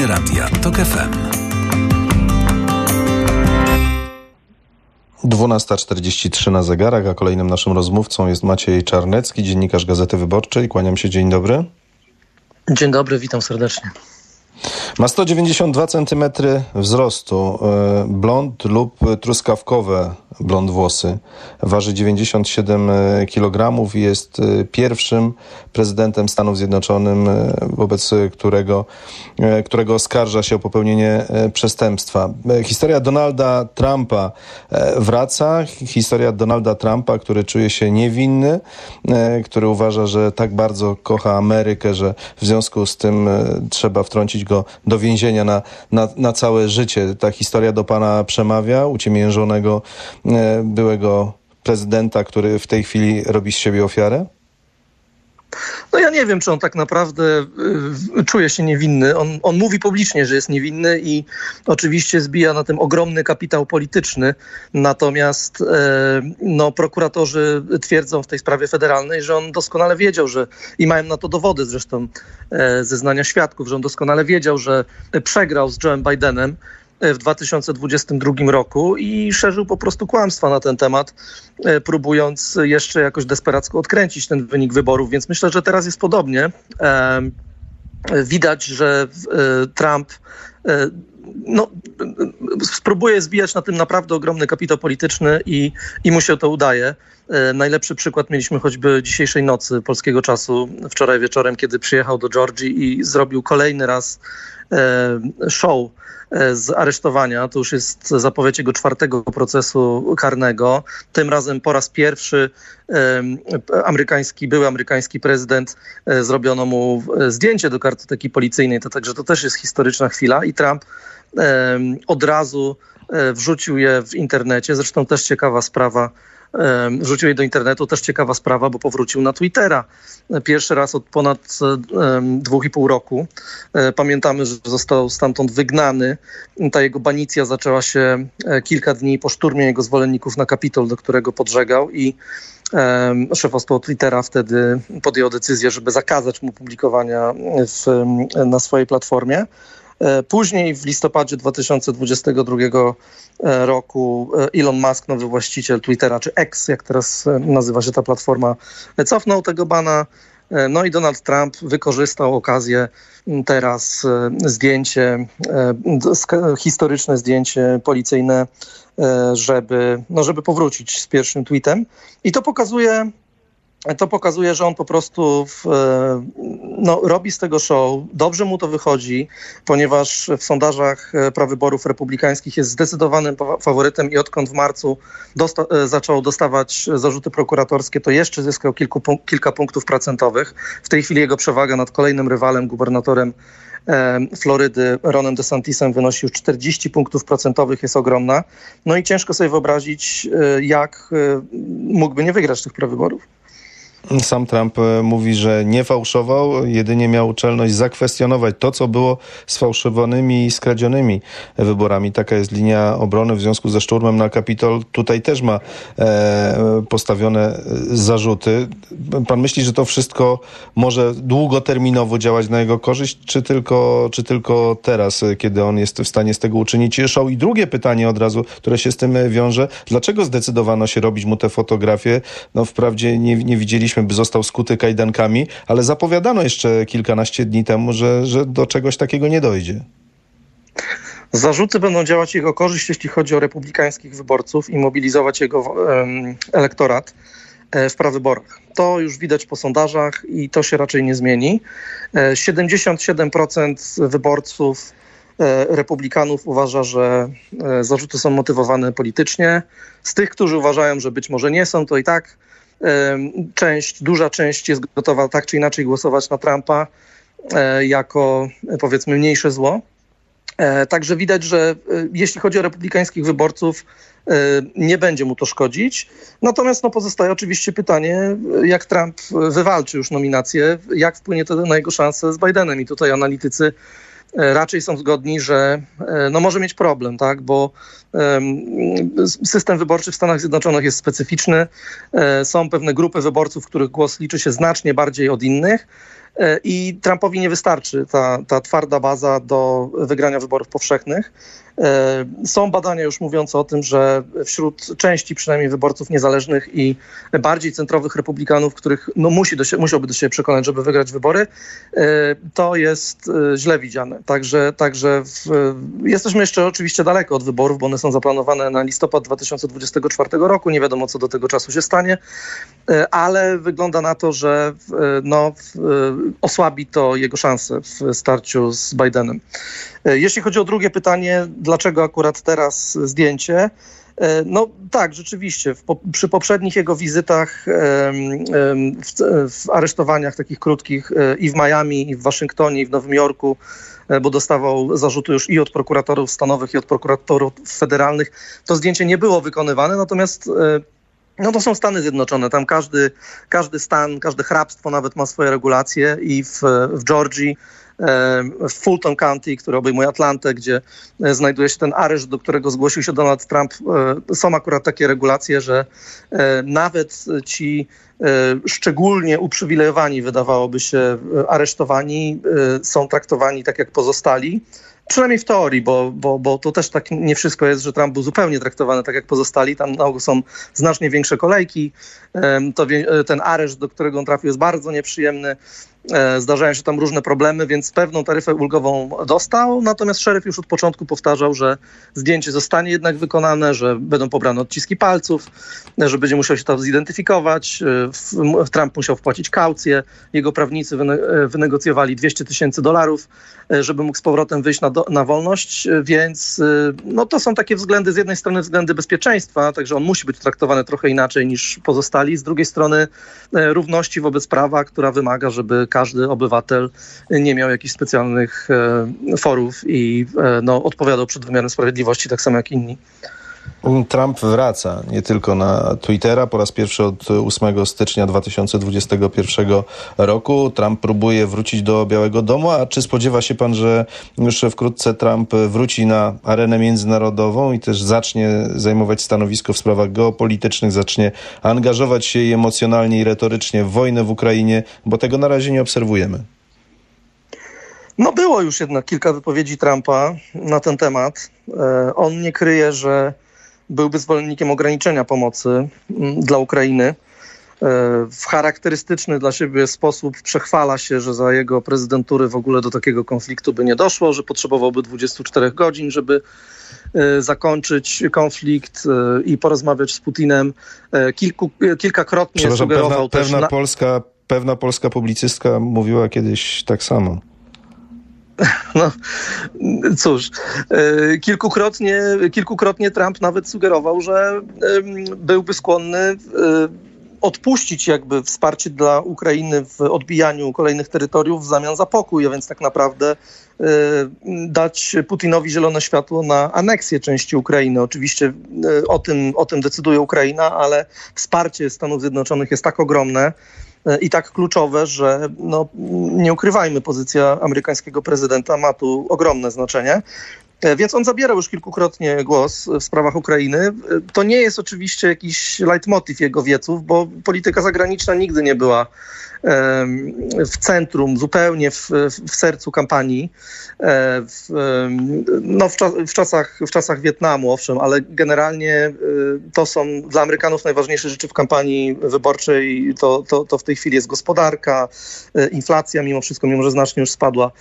Spotkanie Radia TOK FM. 12.43 na zegarach, a kolejnym naszym rozmówcą jest Maciej Czarnecki, dziennikarz Gazety Wyborczej. Kłaniam się, dzień dobry. Dzień dobry, witam serdecznie. Ma 192 cm wzrostu, e, blond lub truskawkowe blond włosy. Waży 97 e, kg i jest e, pierwszym prezydentem Stanów Zjednoczonych, wobec którego, którego oskarża się o popełnienie przestępstwa. Historia Donalda Trumpa wraca. Historia Donalda Trumpa, który czuje się niewinny, który uważa, że tak bardzo kocha Amerykę, że w związku z tym trzeba wtrącić go do więzienia na, na, na całe życie. Ta historia do pana przemawia, uciemiężonego e, byłego prezydenta, który w tej chwili robi z siebie ofiarę? No ja nie wiem, czy on tak naprawdę y, czuje się niewinny. On, on mówi publicznie, że jest niewinny i oczywiście zbija na tym ogromny kapitał polityczny. Natomiast e, no, prokuratorzy twierdzą w tej sprawie federalnej, że on doskonale wiedział, że i mają na to dowody zresztą e, zeznania świadków, że on doskonale wiedział, że przegrał z Joe'em Bidenem w 2022 roku i szerzył po prostu kłamstwa na ten temat, e, próbując jeszcze jakoś desperacko odkręcić ten wynik wyborów. Więc myślę, że teraz jest podobnie. Widać, że e, Trump e, no, spróbuje zbijać na tym naprawdę ogromny kapitał polityczny i, i mu się to udaje. Najlepszy przykład mieliśmy choćby dzisiejszej nocy polskiego czasu, wczoraj wieczorem, kiedy przyjechał do Georgii i zrobił kolejny raz show E, z aresztowania. To już jest zapowiedź jego czwartego procesu karnego. Tym razem po raz pierwszy amerykański, były amerykański prezydent, e, zrobiono mu zdjęcie do kartoteki policyjnej. To także to też jest historyczna chwila i Trump od razu e, wrzucił je w internecie. Zresztą też ciekawa sprawa, wrzucił je do internetu. Też ciekawa sprawa, bo powrócił na Twittera. Pierwszy raz od ponad dwóch i pół roku. E, pamiętamy, że został stamtąd wygnany. Ta jego banicja zaczęła się e, kilka dni po szturmie jego zwolenników na Kapitol, do którego podżegał i szefostwo Twittera wtedy podjęło decyzję, żeby zakazać mu publikowania w, na swojej platformie. E, później w listopadzie 2022 e, roku e, Elon Musk, nowy właściciel Twittera, czy X, jak teraz nazywa się ta platforma, cofnął tego bana. No i Donald Trump wykorzystał okazję teraz zdjęcie, historyczne zdjęcie policyjne, żeby, no żeby powrócić z pierwszym tweetem. I to pokazuje to pokazuje, że on po prostu w, e, no, robi z tego show, dobrze mu to wychodzi, ponieważ w sondażach e, prawyborów republikańskich jest zdecydowanym faworytem i odkąd w marcu dosta e, zaczął dostawać zarzuty prokuratorskie, to jeszcze zyskał kilku, kilka punktów procentowych. W tej chwili jego przewaga nad kolejnym rywalem, gubernatorem Florydy Ronem DeSantisem wynosi już 40 punktów procentowych, jest ogromna. No i ciężko sobie wyobrazić, jak mógłby nie wygrać tych prawyborów. Sam Trump e, mówi, że nie fałszował, jedynie miał czelność zakwestionować to, co było sfałszowanymi i skradzionymi wyborami. Taka jest linia obrony w związku ze szturmem na Kapitol. Tutaj też ma e, postawione zarzuty. Pan myśli, że to wszystko może długoterminowo działać na jego korzyść, czy tylko, czy tylko teraz, kiedy on jest w stanie z tego uczynić show? I drugie pytanie od razu, które się z tym wiąże. Dlaczego zdecydowano się robić mu te fotografie? No wprawdzie nie, nie widzieliśmy chcieliśmy, by został skuty kajdankami, ale zapowiadano jeszcze kilkanaście dni temu, że, że do czegoś takiego nie dojdzie. Zarzuty będą działać jego korzyść, jeśli chodzi o republikańskich wyborców i mobilizować jego elektorat e, w prawyborach. To już widać po sondażach i to się raczej nie zmieni. 77% e, wyborców e, republikanów uważa, że zarzuty są motywowane politycznie. Z tych, którzy uważają, że być może nie są, to i tak część, duża część jest gotowa tak czy inaczej głosować na Trumpa e, jako powiedzmy mniejsze zło. E, także widać, że e, jeśli chodzi o republikańskich wyborców, nie będzie mu to szkodzić. Natomiast no, pozostaje oczywiście pytanie, jak Trump wywalczy już nominację, jak wpłynie to na jego szanse z Bidenem. I tutaj analitycy raczej są zgodni, że e, no może mieć problem, tak? bo system wyborczy w Stanach Zjednoczonych jest specyficzny. E, są pewne grupy wyborców, których głos liczy się znacznie bardziej od innych. I Trumpowi nie wystarczy ta, ta twarda baza do wygrania wyborów powszechnych. E, są badania już mówiące o tym, że wśród części przynajmniej wyborców niezależnych i bardziej centrowych republikanów, których no musi do siebie, musiałby do siebie przekonać, żeby wygrać wybory, e, to jest e, źle widziane. Także, także w, jesteśmy jeszcze oczywiście daleko od wyborów, bo one są zaplanowane na listopad 2024 roku. Nie wiadomo, co do tego czasu się stanie, ale wygląda na to, że no, osłabi to jego szanse w starciu z Bidenem. Jeśli chodzi o drugie pytanie, dlaczego akurat teraz zdjęcie? E, no tak, rzeczywiście. Przy poprzednich jego wizytach w, w, aresztowaniach takich krótkich e, i w Miami, i w Waszyngtonie, i w Nowym Jorku, e, bo dostawał zarzuty już i od prokuratorów stanowych, i od prokuratorów federalnych, to zdjęcie nie było wykonywane, natomiast no to są Stany Zjednoczone. Tam każdy, każdy stan, każde hrabstwo nawet ma swoje regulacje i w, w Georgii w Fulton County, który obejmuje Atlantę, gdzie e, znajduje się ten areszt, do którego zgłosił się Donald Trump. E, są akurat takie regulacje, że e, nawet ci szczególnie uprzywilejowani, wydawałoby się, aresztowani, są traktowani tak jak pozostali. Przynajmniej w teorii, bo, bo, bo to też tak nie wszystko jest, że Trump był zupełnie traktowany tak jak pozostali. Tam na ogół są znacznie większe kolejki. To ten areszt, do którego on trafił, jest bardzo nieprzyjemny. E, zdarzają się tam różne problemy, więc pewną taryfę ulgową dostał. Natomiast szeryf już od początku powtarzał, że zdjęcie zostanie jednak wykonane, że będą pobrane odciski palców, że będzie musiał się tam zidentyfikować. E, Trump musiał wpłacić kaucję. Jego prawnicy e, wynegocjowali 200 tysięcy dolarów, żeby mógł z powrotem wyjść na, do, na wolność, więc no, to są takie względy, z jednej strony względy bezpieczeństwa, także on musi być traktowany trochę inaczej niż pozostali, z drugiej strony równości wobec prawa, która wymaga, żeby każdy obywatel nie miał jakichś specjalnych e, forów i e, no, odpowiadał przed wymiarem sprawiedliwości tak samo jak inni. Trump wraca nie tylko na Twittera po raz pierwszy od 8 stycznia 2021 roku. Trump próbuje wrócić do Białego Domu, a czy spodziewa się pan, że już wkrótce Trump wróci na arenę międzynarodową i też zacznie zajmować stanowisko w sprawach geopolitycznych, zacznie angażować się i emocjonalnie i retorycznie w wojnę w Ukrainie, bo tego na razie nie obserwujemy? No było już jednak kilka wypowiedzi Trumpa na ten temat. E, on nie kryje, że byłby zwolennikiem ograniczenia pomocy mm, dla Ukrainy. E, w charakterystyczny dla siebie sposób przechwala się, że za jego prezydentury w ogóle do takiego konfliktu by nie doszło, że potrzebowałby 24 godzin, żeby e, zakończyć konflikt e, i porozmawiać z Putinem. Kilku, kilkakrotnie sugerował pewna, też... Pewna, na... polska, pewna polska publicystka mówiła kiedyś tak samo. No cóż, e, kilkukrotnie, kilkukrotnie Trump nawet sugerował, że byłby skłonny e, odpuścić jakby wsparcie dla Ukrainy w odbijaniu kolejnych terytoriów w zamian za pokój, a więc tak naprawdę e, dać Putinowi zielone światło na aneksję części Ukrainy. Oczywiście o tym, o tym decyduje Ukraina, ale wsparcie Stanów Zjednoczonych jest tak ogromne, i tak kluczowe, że no, nie ukrywajmy, pozycja amerykańskiego prezydenta ma tu ogromne znaczenie. E, więc on zabierał już kilkukrotnie głos w sprawach Ukrainy. E, to nie jest oczywiście jakiś leitmotiv jego wieców, bo polityka zagraniczna nigdy nie była w centrum, zupełnie w, w sercu kampanii. E, w, no w, w, czasach, w czasach Wietnamu, owszem, ale generalnie to są dla Amerykanów najważniejsze rzeczy w kampanii wyborczej. To, to, to w tej chwili jest gospodarka, inflacja mimo wszystko, mimo że znacznie już spadła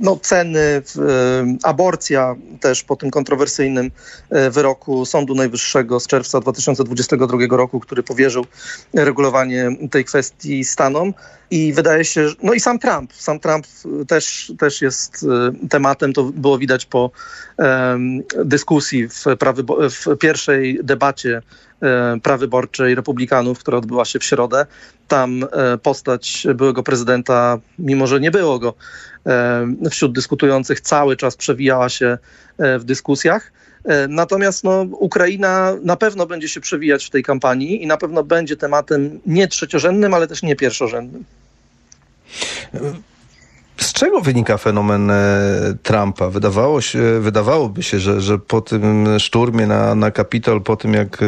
no, ceny, aborcja też po tym kontrowersyjnym e, wyroku Sądu Najwyższego z czerwca 2022 roku, który powierzył regulowanie tej kwestii Stanom. I wydaje się, że, no i sam Trump, sam Trump też, też jest e, tematem, to było widać po um, dyskusji w, w pierwszej debacie prawyborczej republikanów, która odbyła się w środę. Tam e, postać byłego prezydenta, mimo że nie było go e, wśród dyskutujących, cały czas przewijała się w dyskusjach. Natomiast no, Ukraina na pewno będzie się przewijać w tej kampanii i na pewno będzie tematem nie trzeciorzędnym, ale też nie pierwszorzędnym. Czego wynika fenomen Trumpa? Wydawało się, wydawałoby się, że, że po tym szturmie na, na Kapitol, po tym jak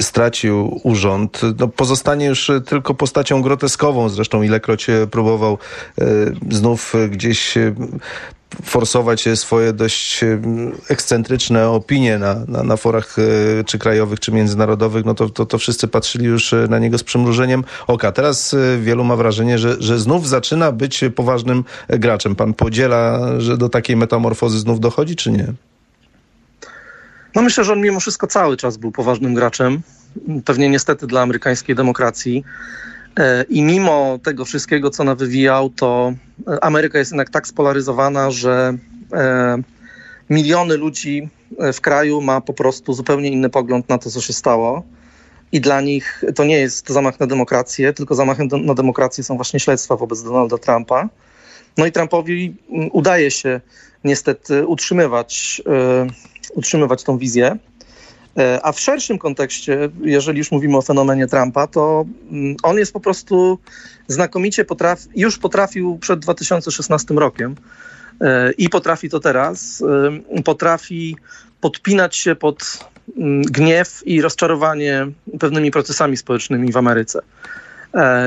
stracił urząd, no pozostanie już tylko postacią groteskową. Zresztą ilekroć próbował znów gdzieś forsować swoje dość ekscentryczne opinie na, na, na forach e, czy krajowych, czy międzynarodowych, no to, to, to wszyscy patrzyli już e, na niego z przymrużeniem oka. Teraz e, wielu ma wrażenie, że, że znów zaczyna być poważnym graczem. Pan podziela, że do takiej metamorfozy znów dochodzi, czy nie? No myślę, że on mimo wszystko cały czas był poważnym graczem. Pewnie niestety dla amerykańskiej demokracji. E, I mimo tego wszystkiego, co nawywijał, to Ameryka jest jednak tak spolaryzowana, że e, miliony ludzi e, w kraju ma po prostu zupełnie inny pogląd na to, co się stało. I dla nich to nie jest zamach na demokrację, tylko zamachem na demokrację są właśnie śledztwa wobec Donalda Trumpa. No i Trumpowi udaje się niestety utrzymywać, utrzymywać tą wizję. E, a w szerszym kontekście, jeżeli już mówimy o fenomenie Trumpa, to mm, on jest po prostu znakomicie potrafi, już potrafił przed 2016 rokiem e, i potrafi to teraz. E, potrafi podpinać się pod mm, gniew i rozczarowanie pewnymi procesami społecznymi w Ameryce.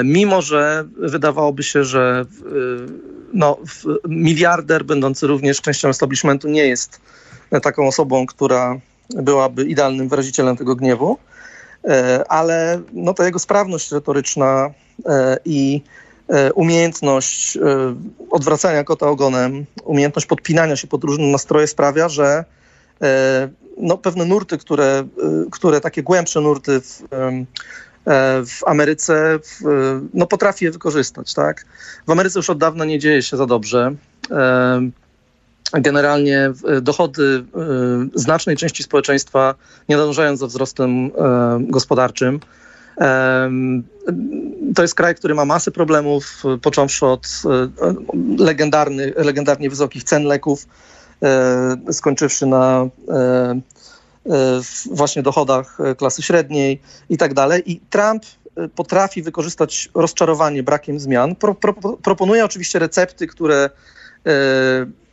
Mimo, że wydawałoby się, że no, miliarder, będący również częścią establishmentu, nie jest taką osobą, która byłaby idealnym wyrazicielem tego gniewu, e, ale no, ta jego sprawność retoryczna e, i e, umiejętność odwracania kota ogonem, umiejętność podpinania się pod różne nastroje sprawia, że no, pewne nurty, które, które takie głębsze nurty w, w Ameryce w, no, potrafi je wykorzystać. Tak? W Ameryce już od dawna nie dzieje się za dobrze generalnie dochody e, znacznej części społeczeństwa nie nadążają za wzrostem e, gospodarczym. E, to jest kraj, który ma masę problemów, począwszy od legendarnych, legendarnie wysokich cen leków, skończywszy na właśnie dochodach klasy średniej i tak dalej. I Trump potrafi wykorzystać rozczarowanie brakiem zmian. Pro, pro, proponuje oczywiście recepty, które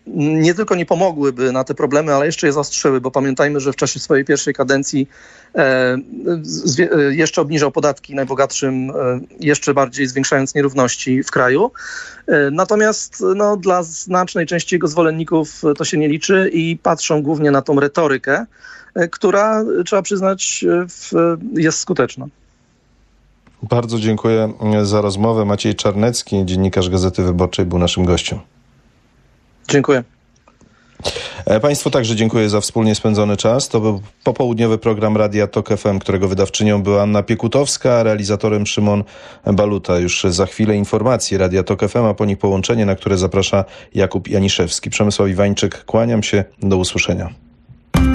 nie tylko nie pomogłyby na te problemy, ale jeszcze je zaostrzyły, bo pamiętajmy, że w czasie swojej pierwszej kadencji e, zwie, e, jeszcze obniżał podatki najbogatszym, e, jeszcze bardziej zwiększając nierówności w kraju. E, natomiast no, dla znacznej części jego zwolenników to się nie liczy i patrzą głównie na tą retorykę, e, która, trzeba przyznać, e, w, jest skuteczna. Bardzo dziękuję za rozmowę. Maciej Czarnecki, dziennikarz Gazety Wyborczej, był naszym gościem. Dziękuję. E, państwu także dziękuję za wspólnie spędzony czas. To był popołudniowy program Radia Tok FM, którego wydawczynią była Anna Piekutowska, realizatorem Szymon Baluta. Już za chwilę informacje Radia Tok FM, a po nich połączenie, na które zaprasza Jakub Janiszewski. Przemysław Iwańczyk, kłaniam się. Do usłyszenia.